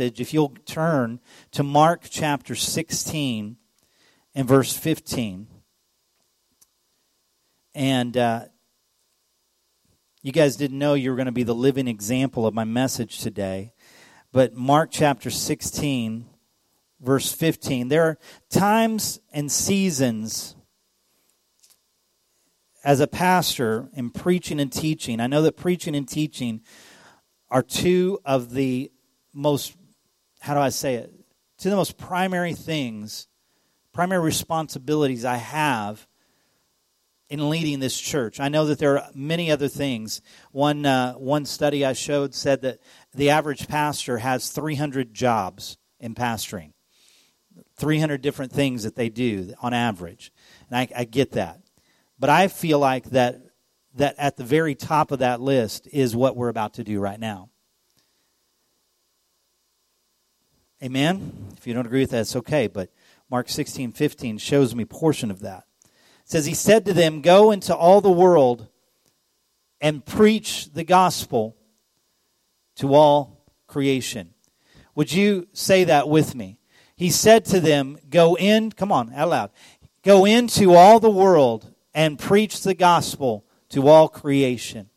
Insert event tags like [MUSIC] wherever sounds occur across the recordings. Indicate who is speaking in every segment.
Speaker 1: if you'll turn to Mark chapter 16 and verse 15. And uh, you guys didn't know you were going to be the living example of my message today. But Mark chapter 16, verse 15. There are times and seasons as a pastor in preaching and teaching. I know that preaching and teaching are two of the most how do I say it? Two of the most primary things, primary responsibilities I have in leading this church. I know that there are many other things. One, uh, one study I showed said that the average pastor has 300 jobs in pastoring, 300 different things that they do on average. And I, I get that. But I feel like that, that at the very top of that list is what we're about to do right now. Amen? If you don't agree with that, it's okay. But Mark 16, 15 shows me portion of that. It says, He said to them, Go into all the world and preach the gospel to all creation. Would you say that with me? He said to them, Go in, come on, out loud. Go into all the world and preach the gospel to all creation.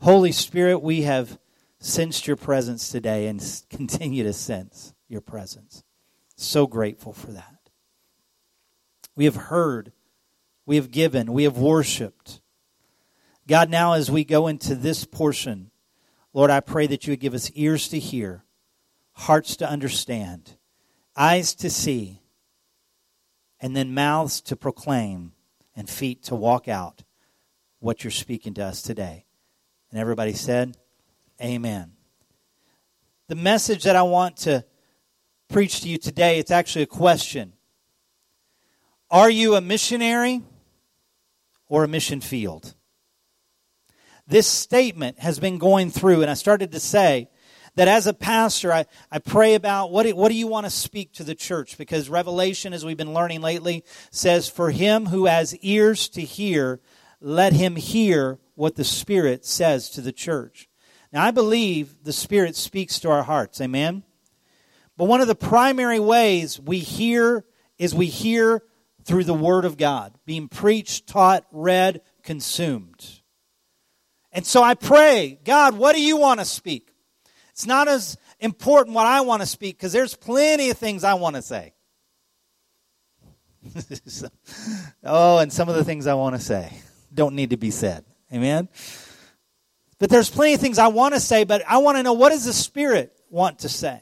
Speaker 1: Holy Spirit, we have sensed your presence today and continue to sense your presence. So grateful for that. We have heard, we have given, we have worshiped. God, now as we go into this portion, Lord, I pray that you would give us ears to hear, hearts to understand, eyes to see, and then mouths to proclaim and feet to walk out what you're speaking to us today. And everybody said, Amen. The message that I want to preach to you today, it's actually a question. Are you a missionary or a mission field? This statement has been going through, and I started to say that as a pastor, I, I pray about what, what do you want to speak to the church? Because Revelation, as we've been learning lately, says, For him who has ears to hear, let him hear what the Spirit says to the church. Now, I believe the Spirit speaks to our hearts. Amen? But one of the primary ways we hear is we hear through the Word of God, being preached, taught, read, consumed. And so I pray, God, what do you want to speak? It's not as important what I want to speak because there's plenty of things I want to say. [LAUGHS] oh, and some of the things I want to say don't need to be said. Amen? But there's plenty of things I want to say, but I want to know what does the Spirit want to say?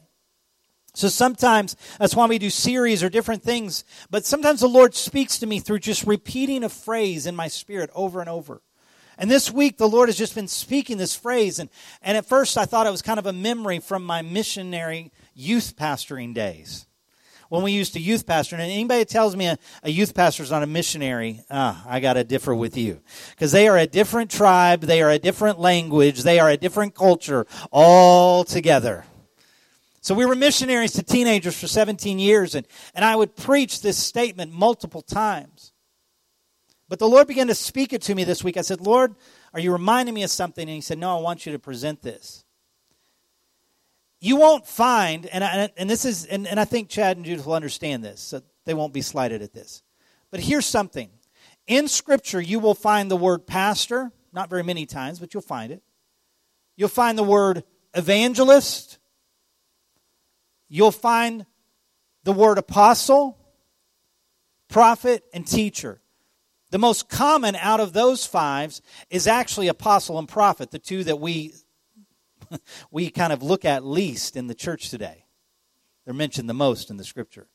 Speaker 1: So sometimes that's why we do series or different things. But sometimes the Lord speaks to me through just repeating a phrase in my spirit over and over. And this week the Lord has just been speaking this phrase. And, and at first I thought it was kind of a memory from my missionary youth pastoring days. When we used to youth pastor, and anybody tells me a, a youth pastor is not a missionary, ah, I got to differ with you. Because they are a different tribe, they are a different language, they are a different culture altogether. So we were missionaries to teenagers for 17 years, and, and I would preach this statement multiple times. But the Lord began to speak it to me this week. I said, Lord, are you reminding me of something? And He said, No, I want you to present this. You won't find, and, I, and this is, and, and I think Chad and Judith will understand this, so they won't be slighted at this. But here's something. In Scripture, you will find the word pastor, not very many times, but you'll find it. You'll find the word evangelist, you'll find the word apostle, prophet, and teacher. The most common out of those fives is actually apostle and prophet, the two that we [LAUGHS] we kind of look at least in the church today. They're mentioned the most in the scripture.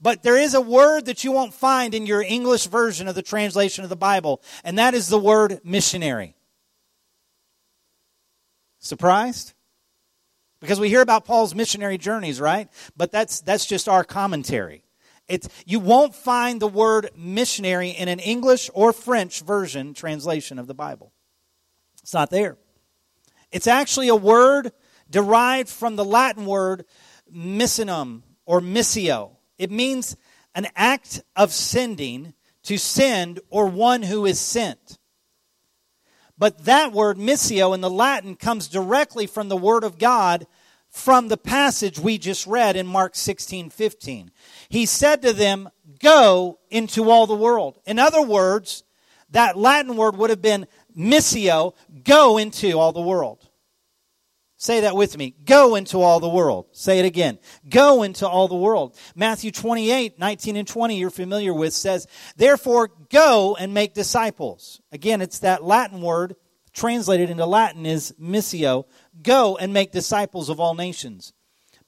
Speaker 1: But there is a word that you won't find in your English version of the translation of the Bible, and that is the word missionary. Surprised? Because we hear about Paul's missionary journeys, right? But that's, that's just our commentary. It's, you won't find the word missionary in an English or French version translation of the Bible. It's not there. It's actually a word derived from the Latin word missionum or missio. It means an act of sending, to send, or one who is sent. But that word, missio, in the Latin comes directly from the Word of God from the passage we just read in Mark 16 15. He said to them, Go into all the world. In other words, that Latin word would have been missio, go into all the world. Say that with me. Go into all the world. Say it again. Go into all the world. Matthew 28, 19 and 20, you're familiar with, says, Therefore, go and make disciples. Again, it's that Latin word, translated into Latin is missio. Go and make disciples of all nations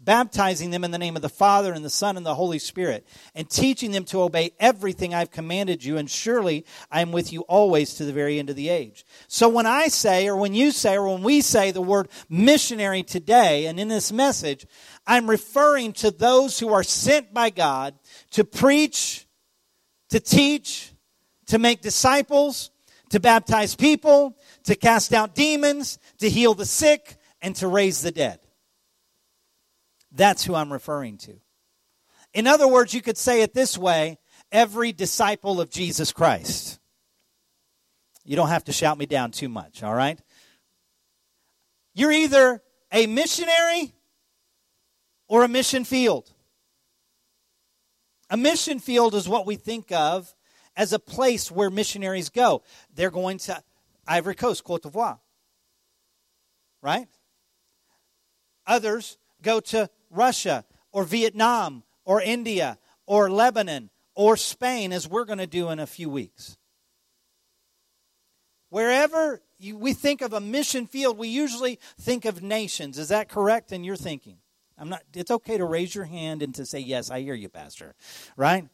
Speaker 1: baptizing them in the name of the Father and the Son and the Holy Spirit, and teaching them to obey everything I've commanded you, and surely I am with you always to the very end of the age. So when I say, or when you say, or when we say the word missionary today, and in this message, I'm referring to those who are sent by God to preach, to teach, to make disciples, to baptize people, to cast out demons, to heal the sick, and to raise the dead. That's who I'm referring to. In other words, you could say it this way every disciple of Jesus Christ. You don't have to shout me down too much, all right? You're either a missionary or a mission field. A mission field is what we think of as a place where missionaries go. They're going to Ivory Coast, Cote d'Ivoire, right? Others go to Russia or Vietnam or India or Lebanon or Spain, as we're going to do in a few weeks. Wherever you, we think of a mission field, we usually think of nations. Is that correct in your thinking? I'm not. It's okay to raise your hand and to say yes. I hear you, Pastor. Right?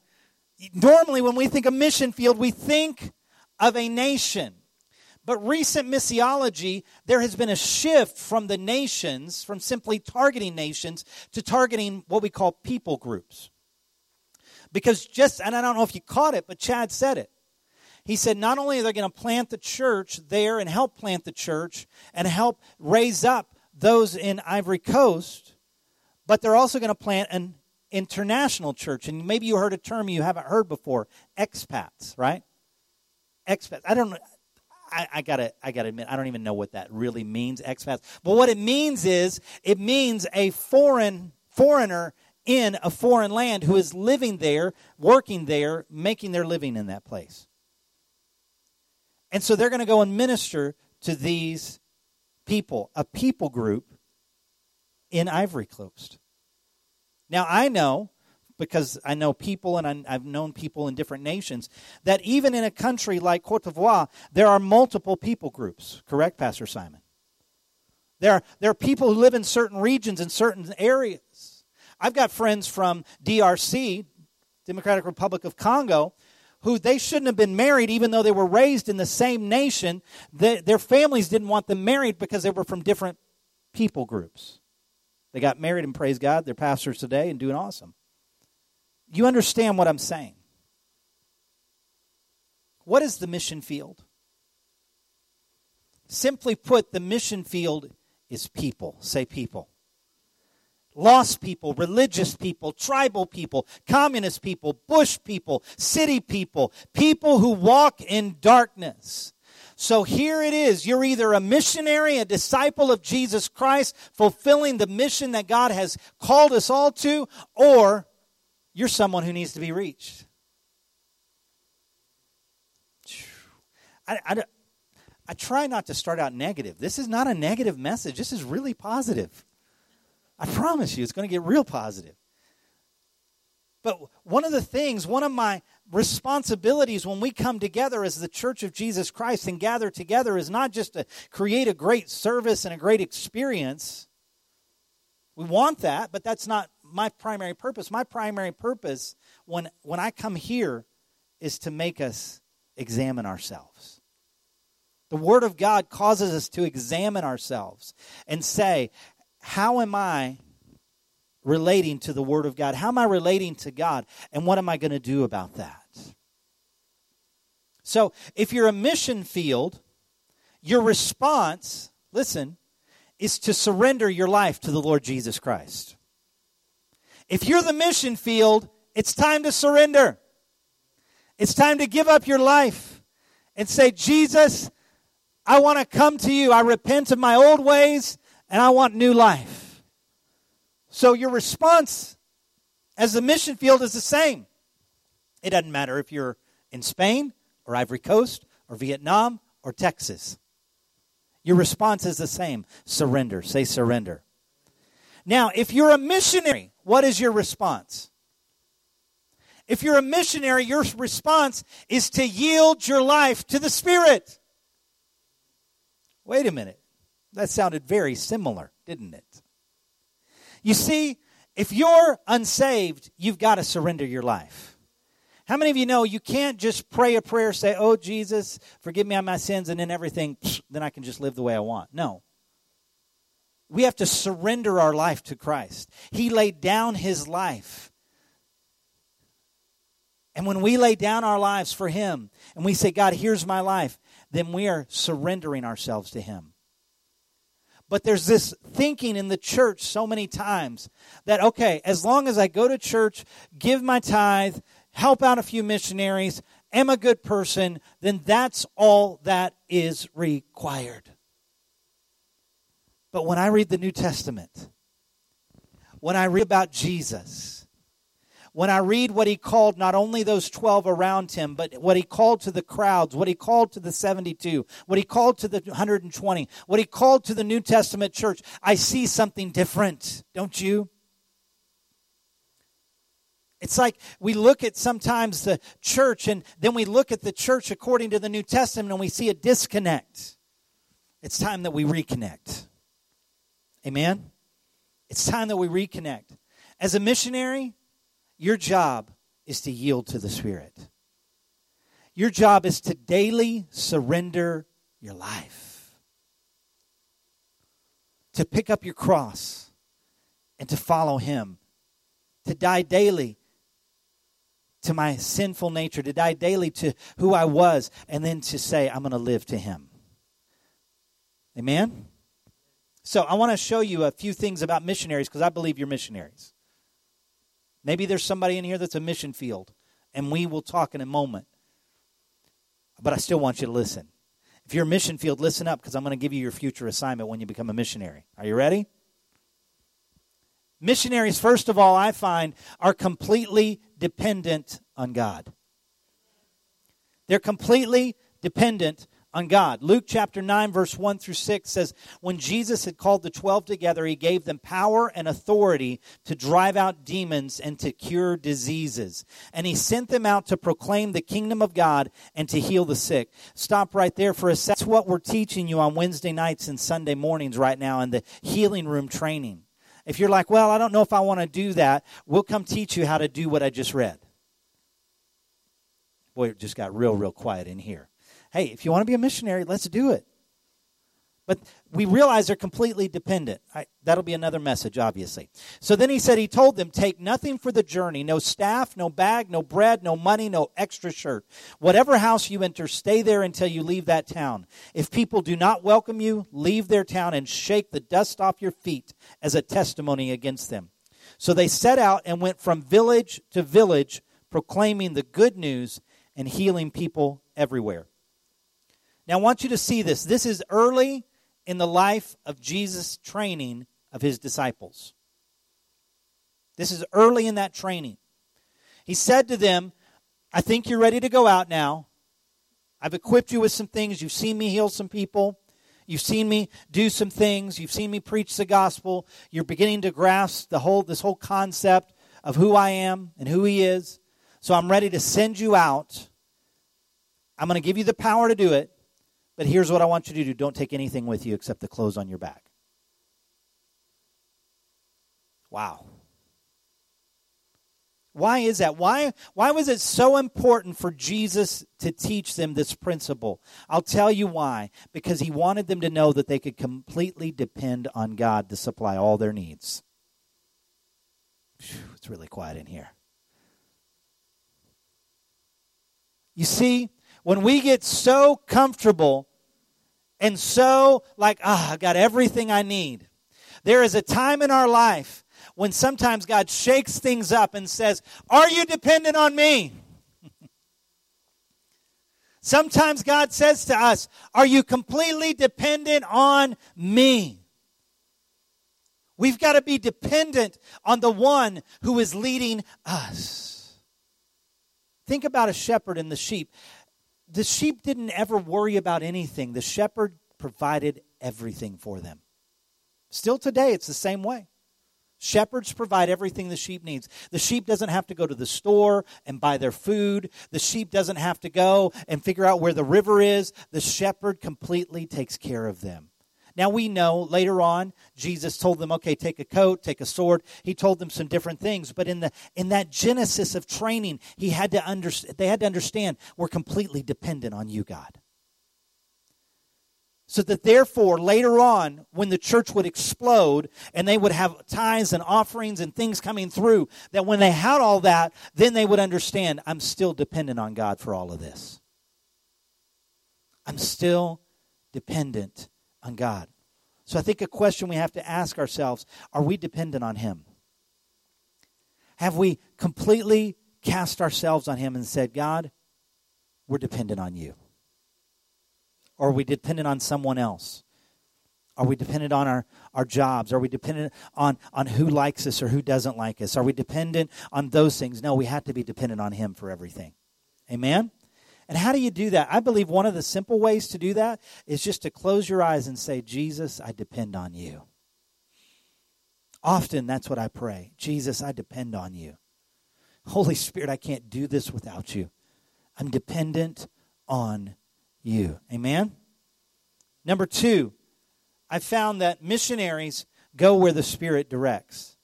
Speaker 1: Normally, when we think of mission field, we think of a nation. But recent missiology, there has been a shift from the nations, from simply targeting nations, to targeting what we call people groups. Because just, and I don't know if you caught it, but Chad said it. He said not only are they going to plant the church there and help plant the church and help raise up those in Ivory Coast, but they're also going to plant an international church. And maybe you heard a term you haven't heard before expats, right? Expats. I don't know. I, I, gotta I gotta admit I don't even know what that really means expats. But what it means is it means a foreign foreigner in a foreign land who is living there, working there, making their living in that place. And so they're going to go and minister to these people, a people group in Ivory Coast. Now I know because I know people and I've known people in different nations, that even in a country like Cote d'Ivoire, there are multiple people groups. Correct, Pastor Simon? There are, there are people who live in certain regions in certain areas. I've got friends from DRC, Democratic Republic of Congo, who they shouldn't have been married even though they were raised in the same nation. Their families didn't want them married because they were from different people groups. They got married and praise God, they're pastors today and doing awesome. You understand what I'm saying? What is the mission field? Simply put, the mission field is people. Say people. Lost people, religious people, tribal people, communist people, bush people, city people, people who walk in darkness. So here it is. You're either a missionary, a disciple of Jesus Christ, fulfilling the mission that God has called us all to, or you're someone who needs to be reached. I, I, I try not to start out negative. This is not a negative message. This is really positive. I promise you, it's going to get real positive. But one of the things, one of my responsibilities when we come together as the church of Jesus Christ and gather together is not just to create a great service and a great experience. We want that, but that's not my primary purpose. My primary purpose when, when I come here is to make us examine ourselves. The Word of God causes us to examine ourselves and say, How am I relating to the Word of God? How am I relating to God? And what am I going to do about that? So, if you're a mission field, your response, listen, is to surrender your life to the Lord Jesus Christ. If you're the mission field, it's time to surrender. It's time to give up your life and say, Jesus, I want to come to you. I repent of my old ways and I want new life. So your response as the mission field is the same. It doesn't matter if you're in Spain or Ivory Coast or Vietnam or Texas. Your response is the same surrender. Say surrender. Now, if you're a missionary, what is your response? If you're a missionary, your response is to yield your life to the Spirit. Wait a minute. That sounded very similar, didn't it? You see, if you're unsaved, you've got to surrender your life. How many of you know you can't just pray a prayer, say, Oh, Jesus, forgive me on my sins, and then everything, then I can just live the way I want? No. We have to surrender our life to Christ. He laid down his life. And when we lay down our lives for him and we say, God, here's my life, then we are surrendering ourselves to him. But there's this thinking in the church so many times that, okay, as long as I go to church, give my tithe, help out a few missionaries, am a good person, then that's all that is required. But when I read the New Testament, when I read about Jesus, when I read what he called not only those 12 around him, but what he called to the crowds, what he called to the 72, what he called to the 120, what he called to the New Testament church, I see something different, don't you? It's like we look at sometimes the church and then we look at the church according to the New Testament and we see a disconnect. It's time that we reconnect. Amen? It's time that we reconnect. As a missionary, your job is to yield to the Spirit. Your job is to daily surrender your life, to pick up your cross and to follow Him, to die daily to my sinful nature, to die daily to who I was, and then to say, I'm going to live to Him. Amen? So I want to show you a few things about missionaries because I believe you're missionaries. Maybe there's somebody in here that's a mission field, and we will talk in a moment. But I still want you to listen. If you're a mission field, listen up because I'm going to give you your future assignment when you become a missionary. Are you ready? Missionaries, first of all, I find, are completely dependent on God. They're completely dependent on God. Luke chapter 9, verse 1 through 6 says, When Jesus had called the twelve together, he gave them power and authority to drive out demons and to cure diseases. And he sent them out to proclaim the kingdom of God and to heal the sick. Stop right there for a second. That's what we're teaching you on Wednesday nights and Sunday mornings right now in the healing room training. If you're like, well, I don't know if I want to do that, we'll come teach you how to do what I just read. Boy, it just got real, real quiet in here hey, if you want to be a missionary, let's do it. But we realize they're completely dependent. I, that'll be another message, obviously. So then he said, he told them, take nothing for the journey no staff, no bag, no bread, no money, no extra shirt. Whatever house you enter, stay there until you leave that town. If people do not welcome you, leave their town and shake the dust off your feet as a testimony against them. So they set out and went from village to village, proclaiming the good news and healing people everywhere. Now, I want you to see this. This is early in the life of Jesus' training of his disciples. This is early in that training. He said to them, I think you're ready to go out now. I've equipped you with some things. You've seen me heal some people. You've seen me do some things. You've seen me preach the gospel. You're beginning to grasp the whole this whole concept of who I am and who he is. So I'm ready to send you out. I'm going to give you the power to do it. But here's what I want you to do don't take anything with you except the clothes on your back. Wow. Why is that? Why, why was it so important for Jesus to teach them this principle? I'll tell you why. Because he wanted them to know that they could completely depend on God to supply all their needs. It's really quiet in here. You see, when we get so comfortable and so like, ah, oh, I got everything I need. There is a time in our life when sometimes God shakes things up and says, Are you dependent on me? [LAUGHS] Sometimes God says to us, Are you completely dependent on me? We've got to be dependent on the one who is leading us. Think about a shepherd and the sheep. The sheep didn't ever worry about anything, the shepherd provided everything for them. Still today, it's the same way. Shepherds provide everything the sheep needs. The sheep doesn't have to go to the store and buy their food. The sheep doesn't have to go and figure out where the river is. The shepherd completely takes care of them. Now we know later on Jesus told them, "Okay, take a coat, take a sword." He told them some different things, but in the in that genesis of training, he had to under, they had to understand we're completely dependent on you, God. So that therefore, later on, when the church would explode and they would have tithes and offerings and things coming through, that when they had all that, then they would understand I'm still dependent on God for all of this. I'm still dependent on God. So I think a question we have to ask ourselves are we dependent on Him? Have we completely cast ourselves on Him and said, God, we're dependent on you? Or are we dependent on someone else? Are we dependent on our, our jobs? Are we dependent on, on who likes us or who doesn't like us? Are we dependent on those things? No, we have to be dependent on Him for everything. Amen? And how do you do that? I believe one of the simple ways to do that is just to close your eyes and say, Jesus, I depend on you. Often that's what I pray. Jesus, I depend on you. Holy Spirit, I can't do this without you. I'm dependent on you. Amen? Number two, I found that missionaries go where the Spirit directs.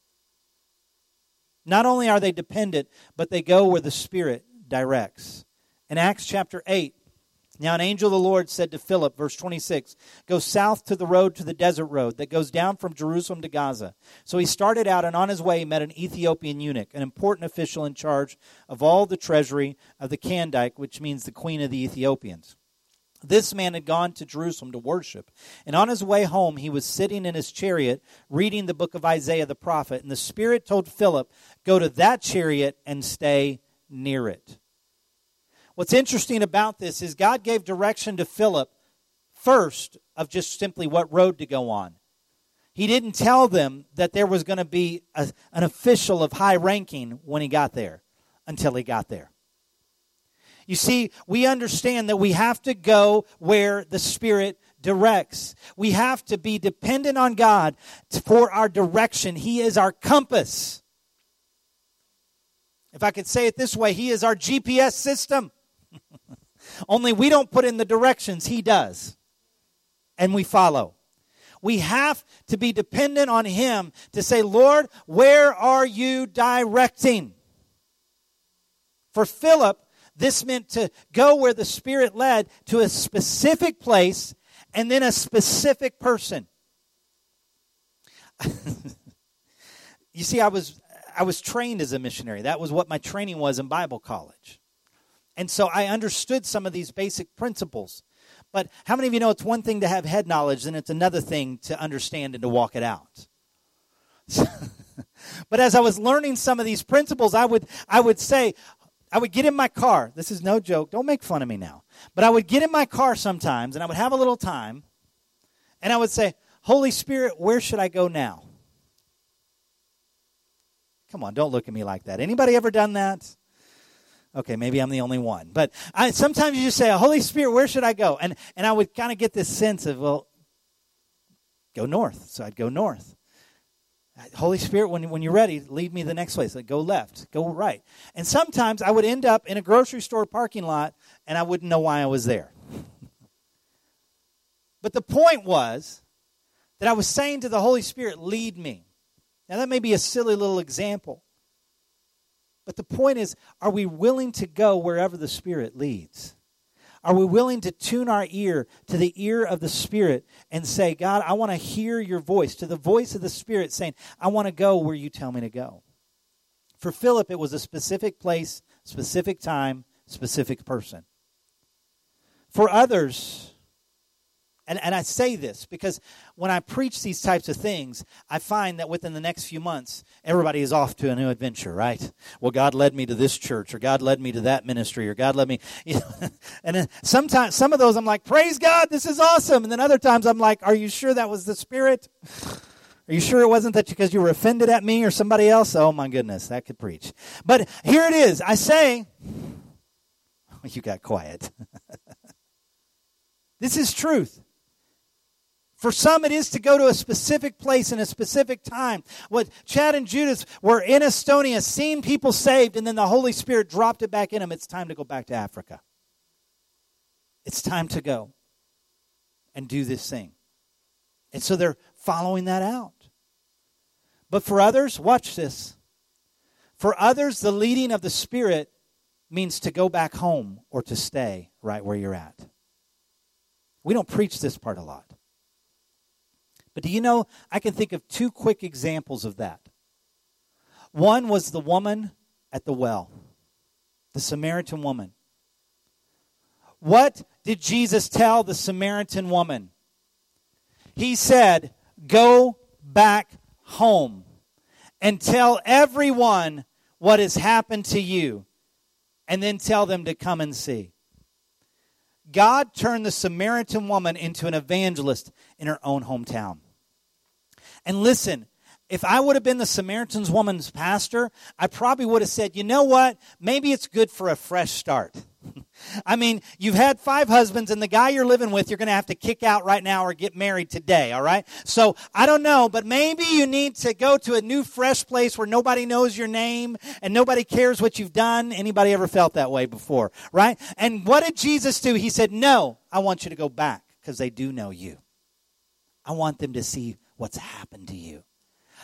Speaker 1: Not only are they dependent, but they go where the Spirit directs. In Acts chapter 8, now an angel of the Lord said to Philip, verse 26, Go south to the road to the desert road that goes down from Jerusalem to Gaza. So he started out, and on his way he met an Ethiopian eunuch, an important official in charge of all the treasury of the Kandake, which means the queen of the Ethiopians. This man had gone to Jerusalem to worship, and on his way home he was sitting in his chariot reading the book of Isaiah the prophet, and the Spirit told Philip, Go to that chariot and stay near it. What's interesting about this is God gave direction to Philip first of just simply what road to go on. He didn't tell them that there was going to be a, an official of high ranking when he got there until he got there. You see, we understand that we have to go where the Spirit directs. We have to be dependent on God for our direction. He is our compass. If I could say it this way, He is our GPS system. Only we don't put in the directions, He does. And we follow. We have to be dependent on Him to say, Lord, where are you directing? For Philip, this meant to go where the Spirit led to a specific place and then a specific person. [LAUGHS] you see, I was I was trained as a missionary. That was what my training was in Bible college. And so I understood some of these basic principles. But how many of you know it's one thing to have head knowledge and it's another thing to understand and to walk it out? [LAUGHS] but as I was learning some of these principles, I would I would say, I would get in my car. This is no joke. Don't make fun of me now. But I would get in my car sometimes and I would have a little time and I would say, Holy Spirit, where should I go now? Come on, don't look at me like that. Anybody ever done that? Okay, maybe I'm the only one. But I, sometimes you just say, Holy Spirit, where should I go? And, and I would kind of get this sense of, well, go north. So I'd go north. Holy Spirit, when, when you're ready, lead me the next place. Like, go left, go right. And sometimes I would end up in a grocery store parking lot and I wouldn't know why I was there. [LAUGHS] but the point was that I was saying to the Holy Spirit, lead me. Now, that may be a silly little example. But the point is, are we willing to go wherever the Spirit leads? Are we willing to tune our ear to the ear of the Spirit and say, God, I want to hear your voice, to the voice of the Spirit saying, I want to go where you tell me to go? For Philip, it was a specific place, specific time, specific person. For others, And, and I say this because when I preach these types of things, I find that within the next few months, everybody is off to a new adventure, right? Well, God led me to this church, or God led me to that ministry, or God led me. [LAUGHS] You know, and then sometimes, some of those I'm like, praise God, this is awesome. And then other times I'm like, are you sure that was the Spirit? Are you sure it wasn't that because you were offended at me or somebody else? Oh my goodness, that could preach. But here it is. I say, [LAUGHS] you got quiet. [LAUGHS] this is truth. For some, it is to go to a specific place in a specific time. What Chad and Judith were in Estonia, seeing people saved, and then the Holy Spirit dropped it back in them. It's time to go back to Africa. It's time to go and do this thing. And so they're following that out. But for others, watch this. For others, the leading of the Spirit means to go back home or to stay right where you're at. We don't preach this part a lot. But do you know, I can think of two quick examples of that. One was the woman at the well, the Samaritan woman. What did Jesus tell the Samaritan woman? He said, Go back home and tell everyone what has happened to you, and then tell them to come and see. God turned the Samaritan woman into an evangelist in her own hometown. And listen, if I would have been the Samaritan's woman's pastor, I probably would have said, you know what? Maybe it's good for a fresh start. [LAUGHS] I mean, you've had five husbands, and the guy you're living with, you're going to have to kick out right now or get married today, all right? So I don't know, but maybe you need to go to a new, fresh place where nobody knows your name and nobody cares what you've done. Anybody ever felt that way before, right? And what did Jesus do? He said, No, I want you to go back because they do know you. I want them to see what's happened to you.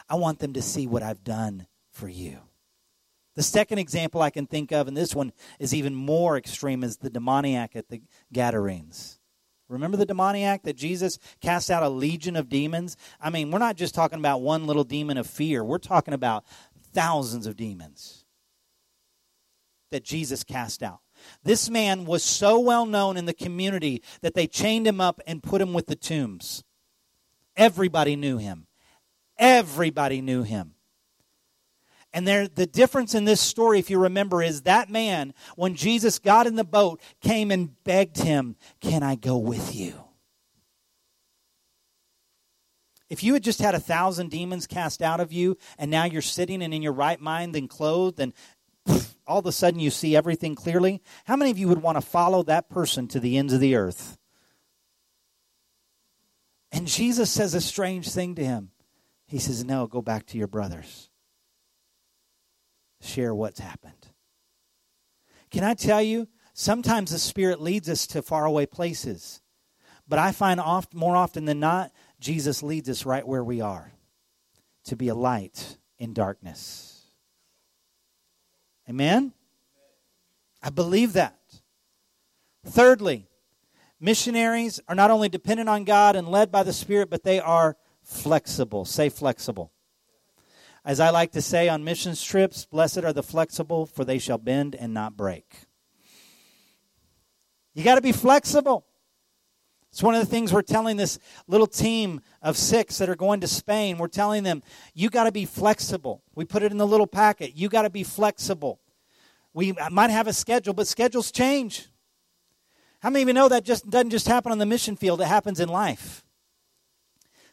Speaker 1: I want them to see what I've done for you. The second example I can think of, and this one is even more extreme, is the demoniac at the Gadarenes. Remember the demoniac that Jesus cast out a legion of demons? I mean, we're not just talking about one little demon of fear, we're talking about thousands of demons that Jesus cast out. This man was so well known in the community that they chained him up and put him with the tombs. Everybody knew him. Everybody knew him. And there, the difference in this story, if you remember, is that man, when Jesus got in the boat, came and begged him, Can I go with you? If you had just had a thousand demons cast out of you, and now you're sitting and in your right mind and clothed, and all of a sudden you see everything clearly, how many of you would want to follow that person to the ends of the earth? And Jesus says a strange thing to him. He says, No, go back to your brothers share what's happened. Can I tell you, sometimes the Spirit leads us to faraway places. But I find oft, more often than not, Jesus leads us right where we are to be a light in darkness. Amen? I believe that. Thirdly, missionaries are not only dependent on God and led by the Spirit, but they are flexible. Say flexible. As I like to say on missions trips, blessed are the flexible, for they shall bend and not break. You got to be flexible. It's one of the things we're telling this little team of six that are going to Spain. We're telling them, you got to be flexible. We put it in the little packet. You got to be flexible. We might have a schedule, but schedules change. How many of you know that just doesn't just happen on the mission field, it happens in life?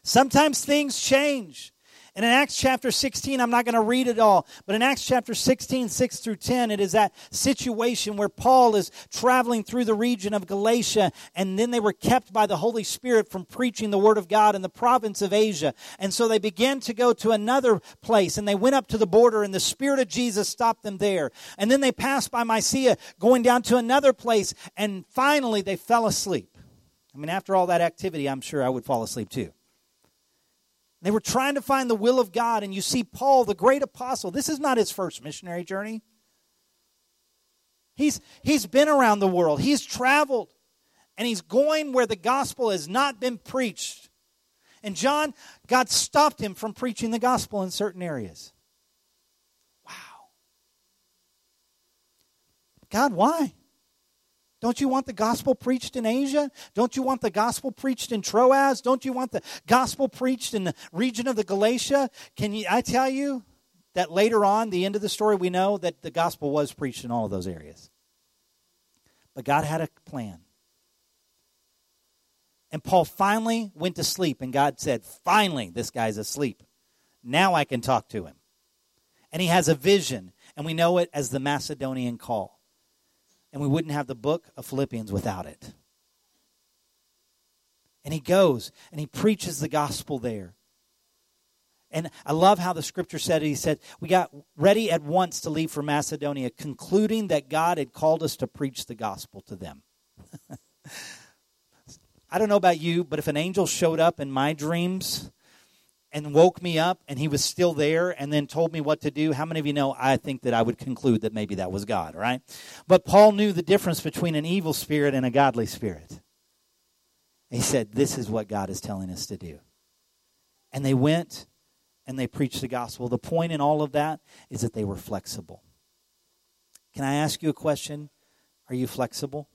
Speaker 1: Sometimes things change. And in Acts chapter 16, I'm not going to read it all, but in Acts chapter 16, 6 through 10, it is that situation where Paul is traveling through the region of Galatia, and then they were kept by the Holy Spirit from preaching the Word of God in the province of Asia. And so they began to go to another place, and they went up to the border, and the Spirit of Jesus stopped them there. And then they passed by Mysia, going down to another place, and finally they fell asleep. I mean, after all that activity, I'm sure I would fall asleep too. They were trying to find the will of God, and you see Paul, the great apostle. This is not his first missionary journey. He's, he's been around the world, he's traveled, and he's going where the gospel has not been preached. And John, God stopped him from preaching the gospel in certain areas. Wow. God, why? Don't you want the gospel preached in Asia? Don't you want the gospel preached in Troas? Don't you want the gospel preached in the region of the Galatia? Can you I tell you that later on, the end of the story, we know that the gospel was preached in all of those areas. But God had a plan. And Paul finally went to sleep, and God said, Finally, this guy's asleep. Now I can talk to him. And he has a vision, and we know it as the Macedonian call. And we wouldn't have the book of Philippians without it. And he goes and he preaches the gospel there. And I love how the scripture said it. He said, We got ready at once to leave for Macedonia, concluding that God had called us to preach the gospel to them. [LAUGHS] I don't know about you, but if an angel showed up in my dreams and woke me up and he was still there and then told me what to do, how many of you know I think that I would conclude that maybe that was God, right? But Paul knew the difference between an evil spirit and a godly spirit. He said, This is what God is telling us to do. And they went and they preached the gospel. The point in all of that is that they were flexible. Can I ask you a question? Are you flexible?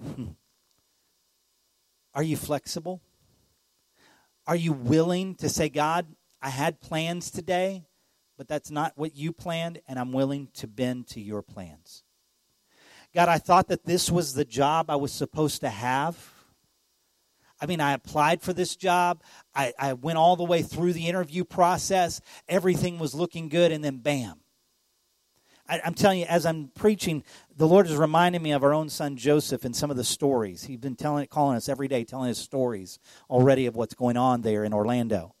Speaker 1: [LAUGHS] Are you flexible? Are you willing to say, God, I had plans today, but that's not what you planned, and I'm willing to bend to your plans? God, I thought that this was the job I was supposed to have. I mean, I applied for this job. I, I went all the way through the interview process. Everything was looking good, and then bam, I, am telling you, as I'm preaching, the Lord is reminding me of our own son Joseph and some of the stories. He's been telling, calling us every day, telling us stories already of what's going on there in Orlando.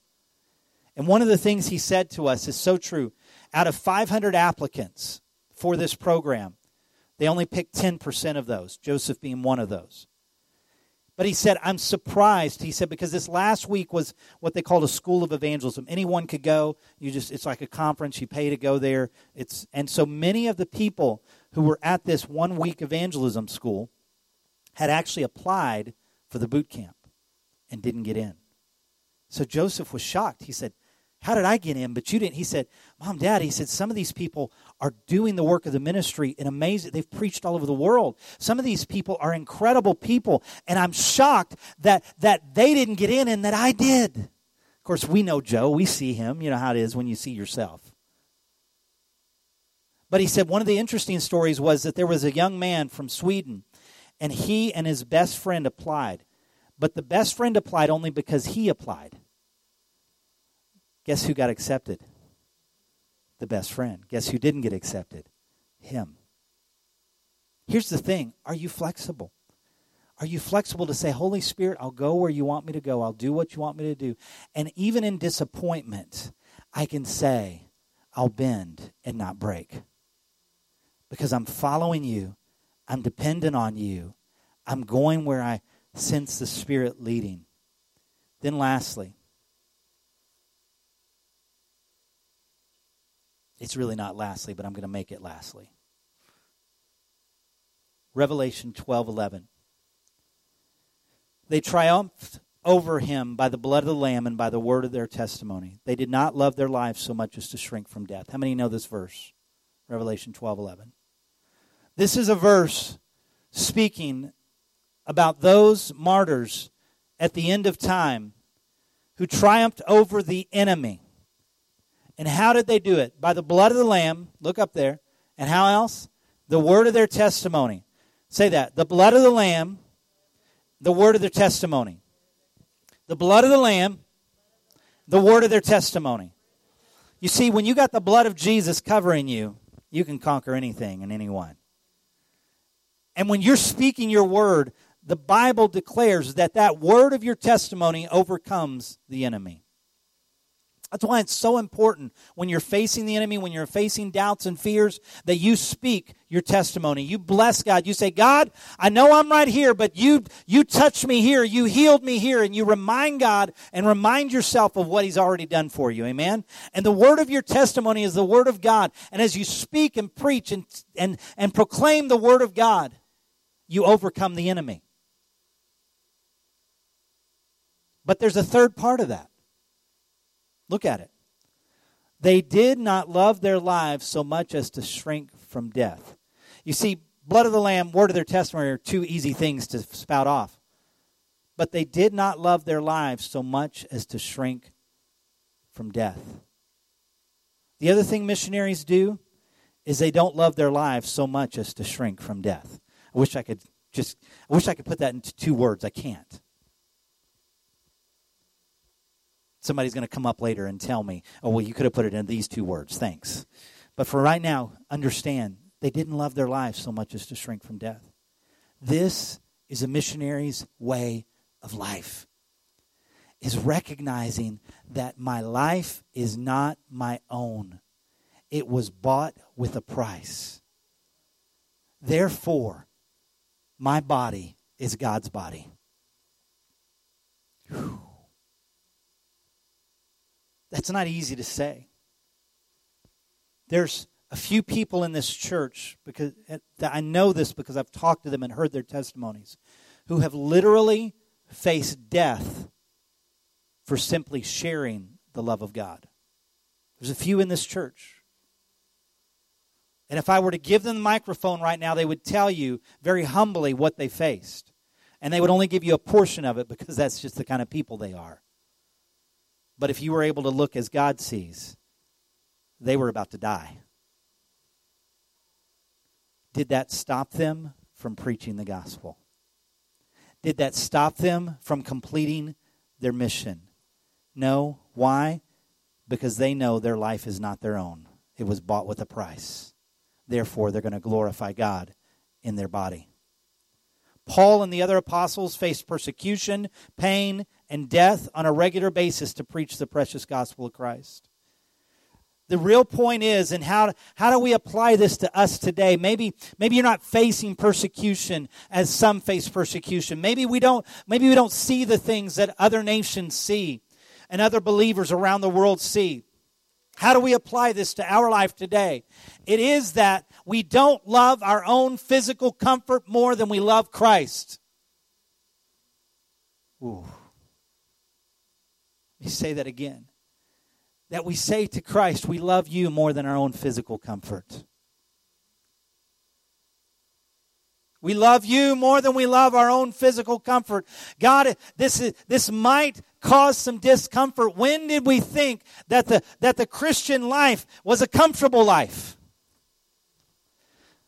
Speaker 1: And one of the things he said to us is so true. Out of 500 applicants for this program, they only picked 10% of those, Joseph being one of those. But he said, I'm surprised. He said, because this last week was what they called a school of evangelism. Anyone could go. You just it's like a conference, you pay to go there. It's and so many of the people who were at this one week evangelism school had actually applied for the boot camp and didn't get in. So Joseph was shocked. He said, how did I get in? But you didn't. He said, Mom, Dad, he said, some of these people are doing the work of the ministry in amazing. They've preached all over the world. Some of these people are incredible people. And I'm shocked that, that they didn't get in and that I did. Of course, we know Joe. We see him. You know how it is when you see yourself. But he said one of the interesting stories was that there was a young man from Sweden, and he and his best friend applied. But the best friend applied only because he applied. Guess who got accepted? The best friend. Guess who didn't get accepted? Him. Here's the thing are you flexible? Are you flexible to say, Holy Spirit, I'll go where you want me to go. I'll do what you want me to do. And even in disappointment, I can say, I'll bend and not break. Because I'm following you, I'm dependent on you, I'm going where I sense the Spirit leading. Then, lastly, It's really not lastly, but I'm going to make it lastly. Revelation 12:11. They triumphed over him by the blood of the lamb and by the word of their testimony. They did not love their lives so much as to shrink from death. How many know this verse? Revelation 12:11. This is a verse speaking about those martyrs at the end of time who triumphed over the enemy and how did they do it? By the blood of the Lamb. Look up there. And how else? The word of their testimony. Say that. The blood of the Lamb, the word of their testimony. The blood of the Lamb, the word of their testimony. You see, when you got the blood of Jesus covering you, you can conquer anything and anyone. And when you're speaking your word, the Bible declares that that word of your testimony overcomes the enemy. That's why it's so important when you're facing the enemy, when you're facing doubts and fears, that you speak your testimony. You bless God. You say, God, I know I'm right here, but you, you touched me here. You healed me here. And you remind God and remind yourself of what He's already done for you. Amen. And the word of your testimony is the word of God. And as you speak and preach and, and, and proclaim the word of God, you overcome the enemy. But there's a third part of that. Look at it. They did not love their lives so much as to shrink from death. You see, blood of the Lamb, word of their testimony are two easy things to spout off. But they did not love their lives so much as to shrink from death. The other thing missionaries do is they don't love their lives so much as to shrink from death. I wish I could just I wish I could put that into two words. I can't. Somebody's going to come up later and tell me, "Oh, well, you could have put it in these two words." Thanks. But for right now, understand they didn't love their lives so much as to shrink from death. This is a missionary's way of life. Is recognizing that my life is not my own. It was bought with a price. Therefore, my body is God's body. Whew. That's not easy to say. There's a few people in this church because eh, I know this because I've talked to them and heard their testimonies who have literally faced death for simply sharing the love of God. There's a few in this church. And if I were to give them the microphone right now, they would tell you very humbly what they faced. And they would only give you a portion of it because that's just the kind of people they are. But if you were able to look as God sees, they were about to die. Did that stop them from preaching the gospel? Did that stop them from completing their mission? No. Why? Because they know their life is not their own, it was bought with a price. Therefore, they're going to glorify God in their body. Paul and the other apostles faced persecution, pain, and death on a regular basis to preach the precious gospel of Christ. The real point is, and how, how do we apply this to us today? Maybe, maybe you're not facing persecution as some face persecution. Maybe we don't, maybe we don't see the things that other nations see and other believers around the world see. How do we apply this to our life today? It is that we don't love our own physical comfort more than we love Christ. Ooh. Let me say that again that we say to Christ, We love you more than our own physical comfort. We love you more than we love our own physical comfort. God, this, is, this might cause some discomfort. When did we think that the, that the Christian life was a comfortable life?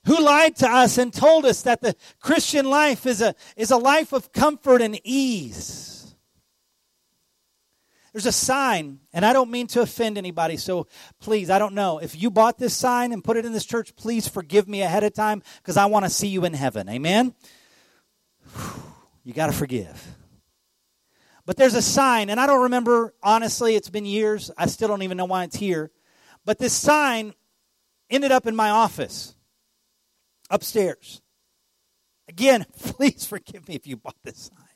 Speaker 1: Who lied to us and told us that the Christian life is a, is a life of comfort and ease? There's a sign, and I don't mean to offend anybody, so please, I don't know. If you bought this sign and put it in this church, please forgive me ahead of time because I want to see you in heaven. Amen? You got to forgive. But there's a sign, and I don't remember, honestly, it's been years. I still don't even know why it's here. But this sign ended up in my office upstairs. Again, [LAUGHS] please forgive me if you bought this sign.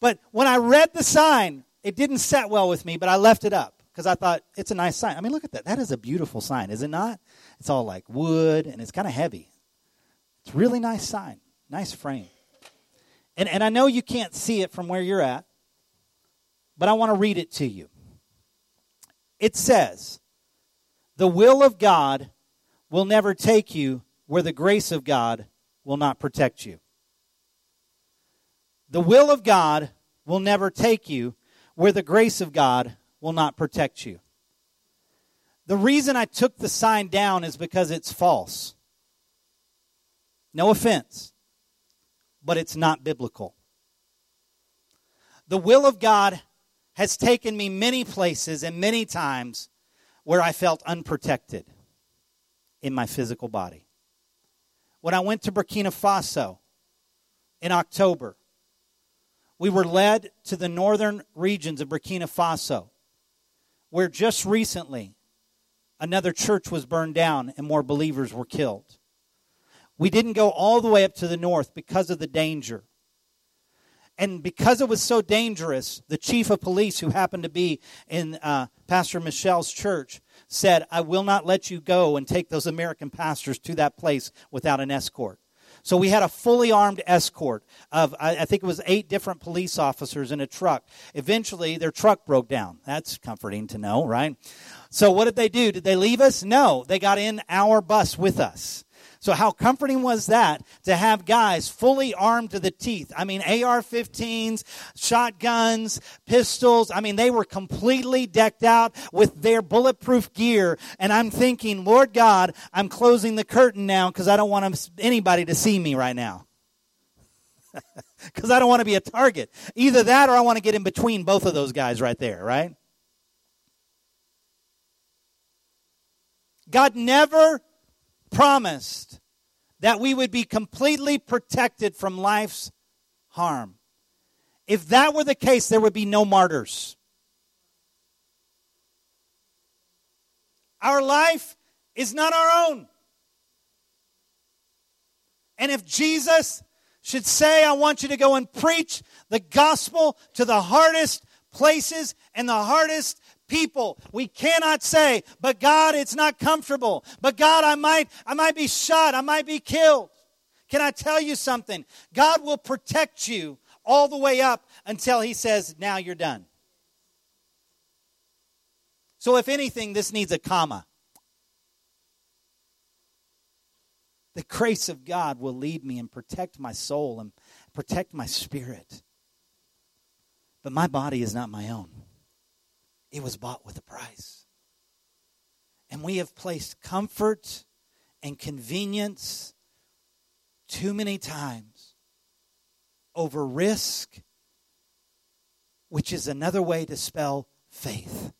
Speaker 1: But when I read the sign, it didn't set well with me, but I left it up because I thought it's a nice sign. I mean, look at that. That is a beautiful sign, is it not? It's all like wood and it's kind of heavy. It's really nice sign, nice frame. And, and I know you can't see it from where you're at, but I want to read it to you. It says, The will of God will never take you where the grace of God will not protect you. The will of God will never take you where the grace of God will not protect you. The reason I took the sign down is because it's false. No offense, but it's not biblical. The will of God has taken me many places and many times where I felt unprotected in my physical body. When I went to Burkina Faso in October, we were led to the northern regions of Burkina Faso, where just recently another church was burned down and more believers were killed. We didn't go all the way up to the north because of the danger. And because it was so dangerous, the chief of police, who happened to be in uh, Pastor Michel's church, said, I will not let you go and take those American pastors to that place without an escort. So we had a fully armed escort of, I, think it was eight different police officers in a truck. Eventually, their truck broke down. That's comforting to know, right? So what did they do? Did they leave us? No. They got in our bus with us. So, how comforting was that to have guys fully armed to the teeth? I mean, AR 15s, shotguns, pistols. I mean, they were completely decked out with their bulletproof gear. And I'm thinking, Lord God, I'm closing the curtain now because I don't want anybody to see me right now. [LAUGHS] Because I don't want to be a target. Either that or I want to get in between both of those guys right there, right? God never promised that we would be completely protected from life's harm. If that were the case, there would be no martyrs. Our life is not our own. And if Jesus should say, I want you to go and preach the gospel to the hardest places and the hardest people. We cannot say, but God, it's not comfortable. But God, I might, I might be shot. I might be killed. Can I tell you something? God will protect you all the way up until He says, now you're done. So, if anything, this needs a comma. The grace of God will lead me and protect my soul and protect my spirit. But my body is not my own. It was bought with a price. And we have placed comfort and convenience too many times over risk, which is another way to spell faith.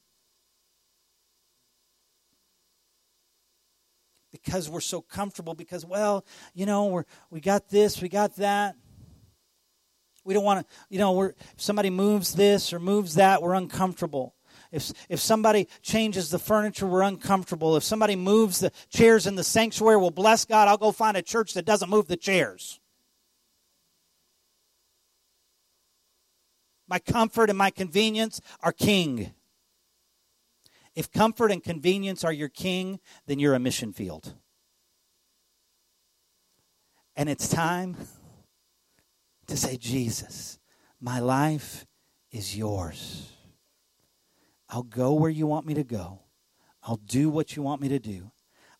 Speaker 1: Because we're so comfortable, because, well, you know, we're, we got this, we got that. We don't want to, you know, we're, if somebody moves this or moves that, we're uncomfortable. If, if somebody changes the furniture, we're uncomfortable. If somebody moves the chairs in the sanctuary, well, bless God, I'll go find a church that doesn't move the chairs. My comfort and my convenience are king. If comfort and convenience are your king, then you're a mission field. And it's time to say, Jesus, my life is yours. I'll go where you want me to go. I'll do what you want me to do.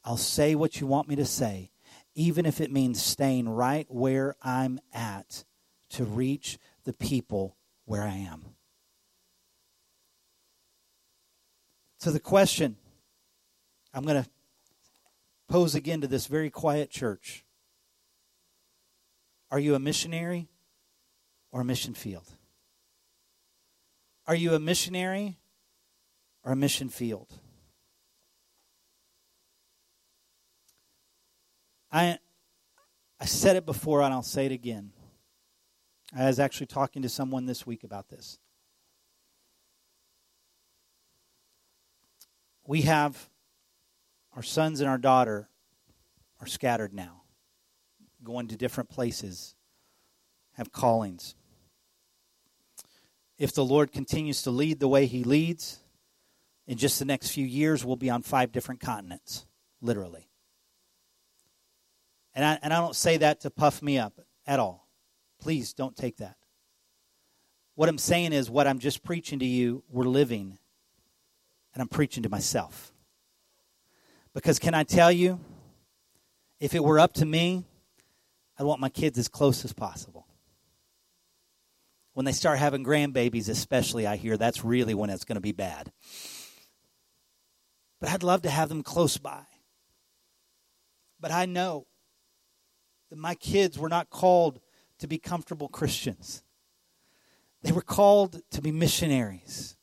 Speaker 1: I'll say what you want me to say, even if it means staying right where I'm at to reach the people where I am. So, the question I'm going to pose again to this very quiet church Are you a missionary or a mission field? Are you a missionary a mission field. I, I said it before and I'll say it again. I was actually talking to someone this week about this. We have our sons and our daughter are scattered now, going to different places, have callings. If the Lord continues to lead the way He leads, in just the next few years, we'll be on five different continents, literally. And I, and I don't say that to puff me up at all. Please don't take that. What I'm saying is, what I'm just preaching to you, we're living, and I'm preaching to myself. Because can I tell you, if it were up to me, I'd want my kids as close as possible. When they start having grandbabies, especially, I hear that's really when it's going to be bad but I'd love to have them close by. But I know that my kids were not called to be comfortable Christians. They were called to be missionaries.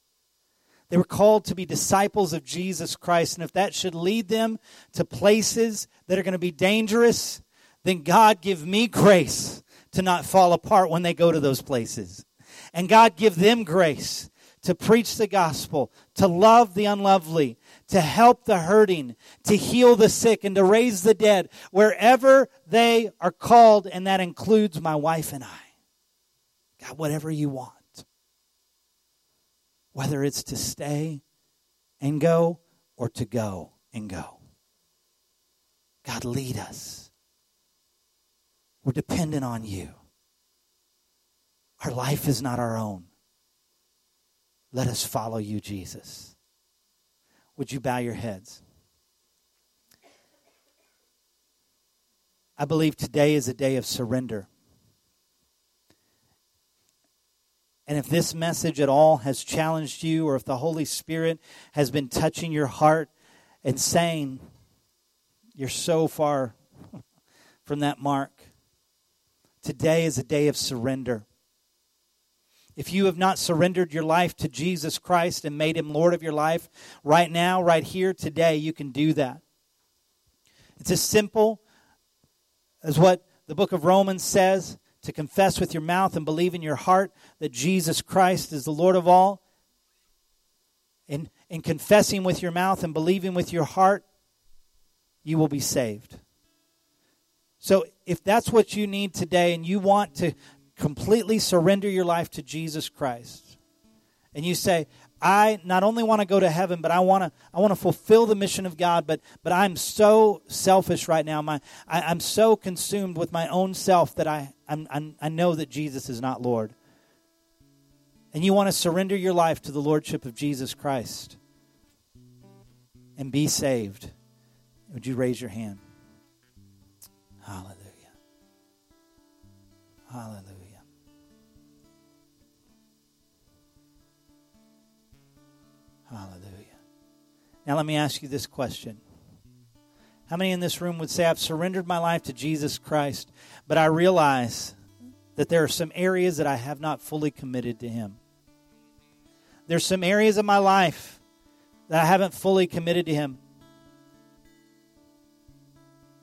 Speaker 1: They were called to be disciples of Jesus Christ. And if that should lead them to places that are going to be dangerous, then God give me grace to not fall apart when they go to those places. And God give them grace to preach the gospel, to love the unlovely, to help the hurting, to heal the sick, and to raise the dead wherever they are called, and that includes my wife and I. God, whatever you want. Whether it's to stay and go or to go and go. God, lead us. We're dependent on you. Our life is not our own. Let us follow you, Jesus. Would you bow your heads? I believe today is a day of surrender. And if this message at all has challenged you, or if the Holy Spirit has been touching your heart and saying, You're so far [LAUGHS] from that mark, today is a day of surrender. If you have not surrendered your life to Jesus Christ and made him Lord of your life, right now, right here, today, you can do that. It's as simple as what the book of Romans says to confess with your mouth and believe in your heart that Jesus Christ is the Lord of all. In, in confessing with your mouth and believing with your heart, you will be saved. So, if that's what you need today and you want to completely surrender your life to Jesus Christ, and you say, I not only want to go to heaven, but I want to I want to fulfill the mission of God. But but I'm so selfish right now. My I, am so consumed with my own self that I I'm, I'm, I know that Jesus is not Lord. And you want to surrender your life to the lordship of Jesus Christ and be saved. Would you raise your hand? Hallelujah. Hallelujah. Hallelujah. Now, let me ask you this question. How many in this room would say, I've surrendered my life to Jesus Christ, but I realize that there are some areas that I have not fully committed to Him? There's some areas of my life that I haven't fully committed to Him.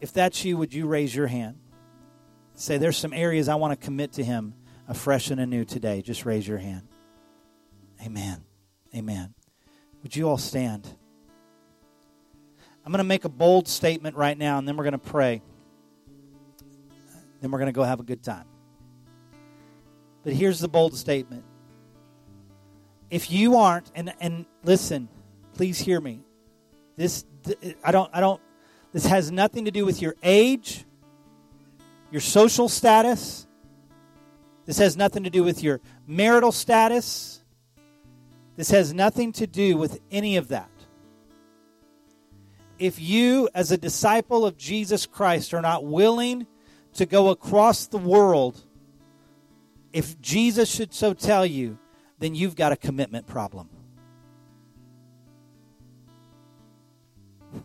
Speaker 1: If that's you, would you raise your hand? Say, there's some areas I want to commit to Him afresh and anew today. Just raise your hand. Amen. Amen. Would you all stand? I'm going to make a bold statement right now, and then we're going to pray. Then we're going to go have a good time. But here's the bold statement. If you aren't, and, and listen, please hear me. This I don't I don't this has nothing to do with your age, your social status. This has nothing to do with your marital status. This has nothing to do with any of that. If you, as a disciple of Jesus Christ, are not willing to go across the world, if Jesus should so tell you, then you've got a commitment problem. [LAUGHS]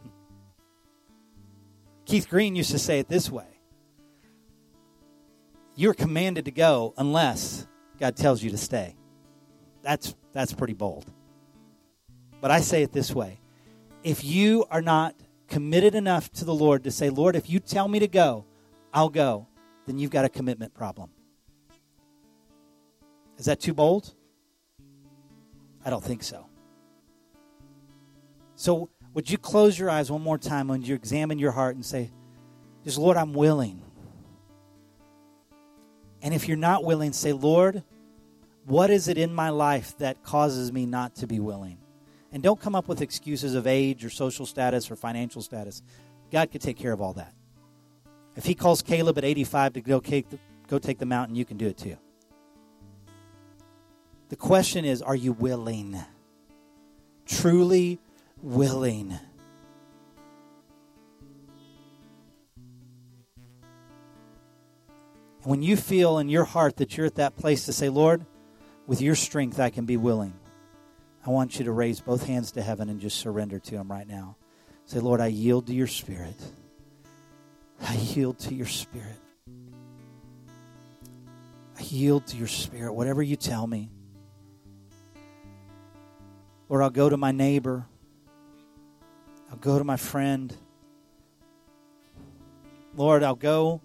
Speaker 1: Keith Green used to say it this way You're commanded to go unless God tells you to stay. That's that's pretty bold. But I say it this way if you are not committed enough to the Lord to say, Lord, if you tell me to go, I'll go, then you've got a commitment problem. Is that too bold? I don't think so. So, would you close your eyes one more time when you examine your heart and say, Just Lord, I'm willing. And if you're not willing, say, Lord, what is it in my life that causes me not to be willing? And don't come up with excuses of age or social status or financial status. God could take care of all that. If He calls Caleb at 85 to go take the, go take the mountain, you can do it too. The question is are you willing? Truly willing. And when you feel in your heart that you're at that place to say, Lord, with your strength, I can be willing. I want you to raise both hands to heaven and just surrender to Him right now. Say, Lord, I yield to your Spirit. I yield to your Spirit. I yield to your Spirit, whatever you tell me. Lord, I'll go to my neighbor. I'll go to my friend. Lord, I'll go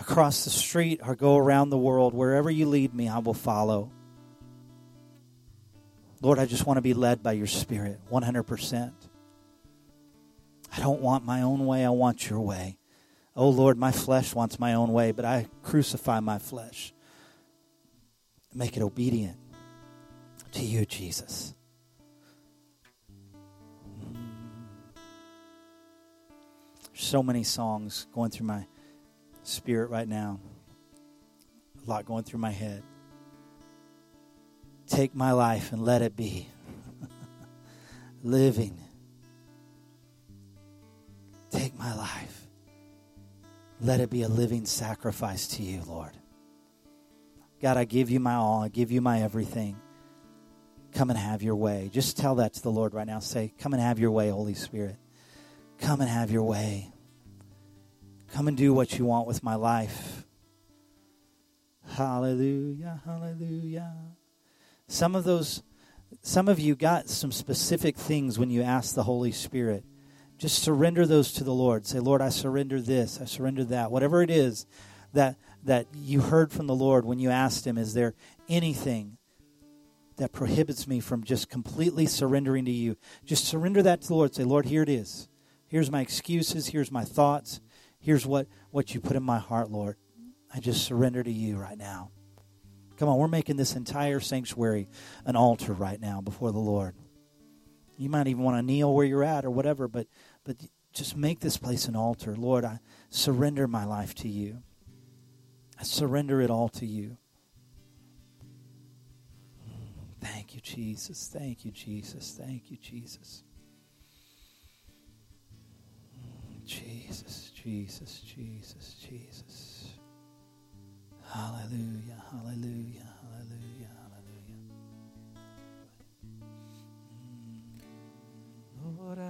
Speaker 1: across the street or go around the world. Wherever you lead me, I will follow. Lord, I just want to be led by your Spirit 100%. I don't want my own way, I want your way. Oh Lord, my flesh wants my own way, but I crucify my flesh. Make it obedient to you, Jesus. so many songs going through my spirit right now. A lot going through my head. Take my life and let it be [LAUGHS] living. Take my life let it be a living sacrifice to you, Lord. God, I give you my all. I give you my everything. Come and have your way. Just tell that to the Lord right now. Say, Come and have your way, Holy Spirit. Come and have your way. Come and do what you want with my life. Hallelujah, hallelujah. Some of those, some of you got some specific things when you asked the Holy Spirit. Just surrender those to the Lord. Say, Lord, I surrender this, I surrender that. Whatever it is that that you heard from the Lord when you asked Him, is there anything that prohibits me from just completely surrendering to you? Just surrender that to the Lord. Say, Lord, here it is. Here's my excuses. Here's my thoughts. Here's what, what you put in my heart, Lord. I just surrender to you right now. Come on, we're making this entire sanctuary an altar right now before the Lord. You might even want to kneel where you're at or whatever, but but just make this place an altar. Lord, I surrender my life to you. I surrender it all to you. Thank you, Jesus. Thank you, Jesus. Thank you, Jesus. Jesus, Jesus, Jesus, Jesus. Hallelujah, hallelujah, hallelujah, hallelujah. Mm, Lord, I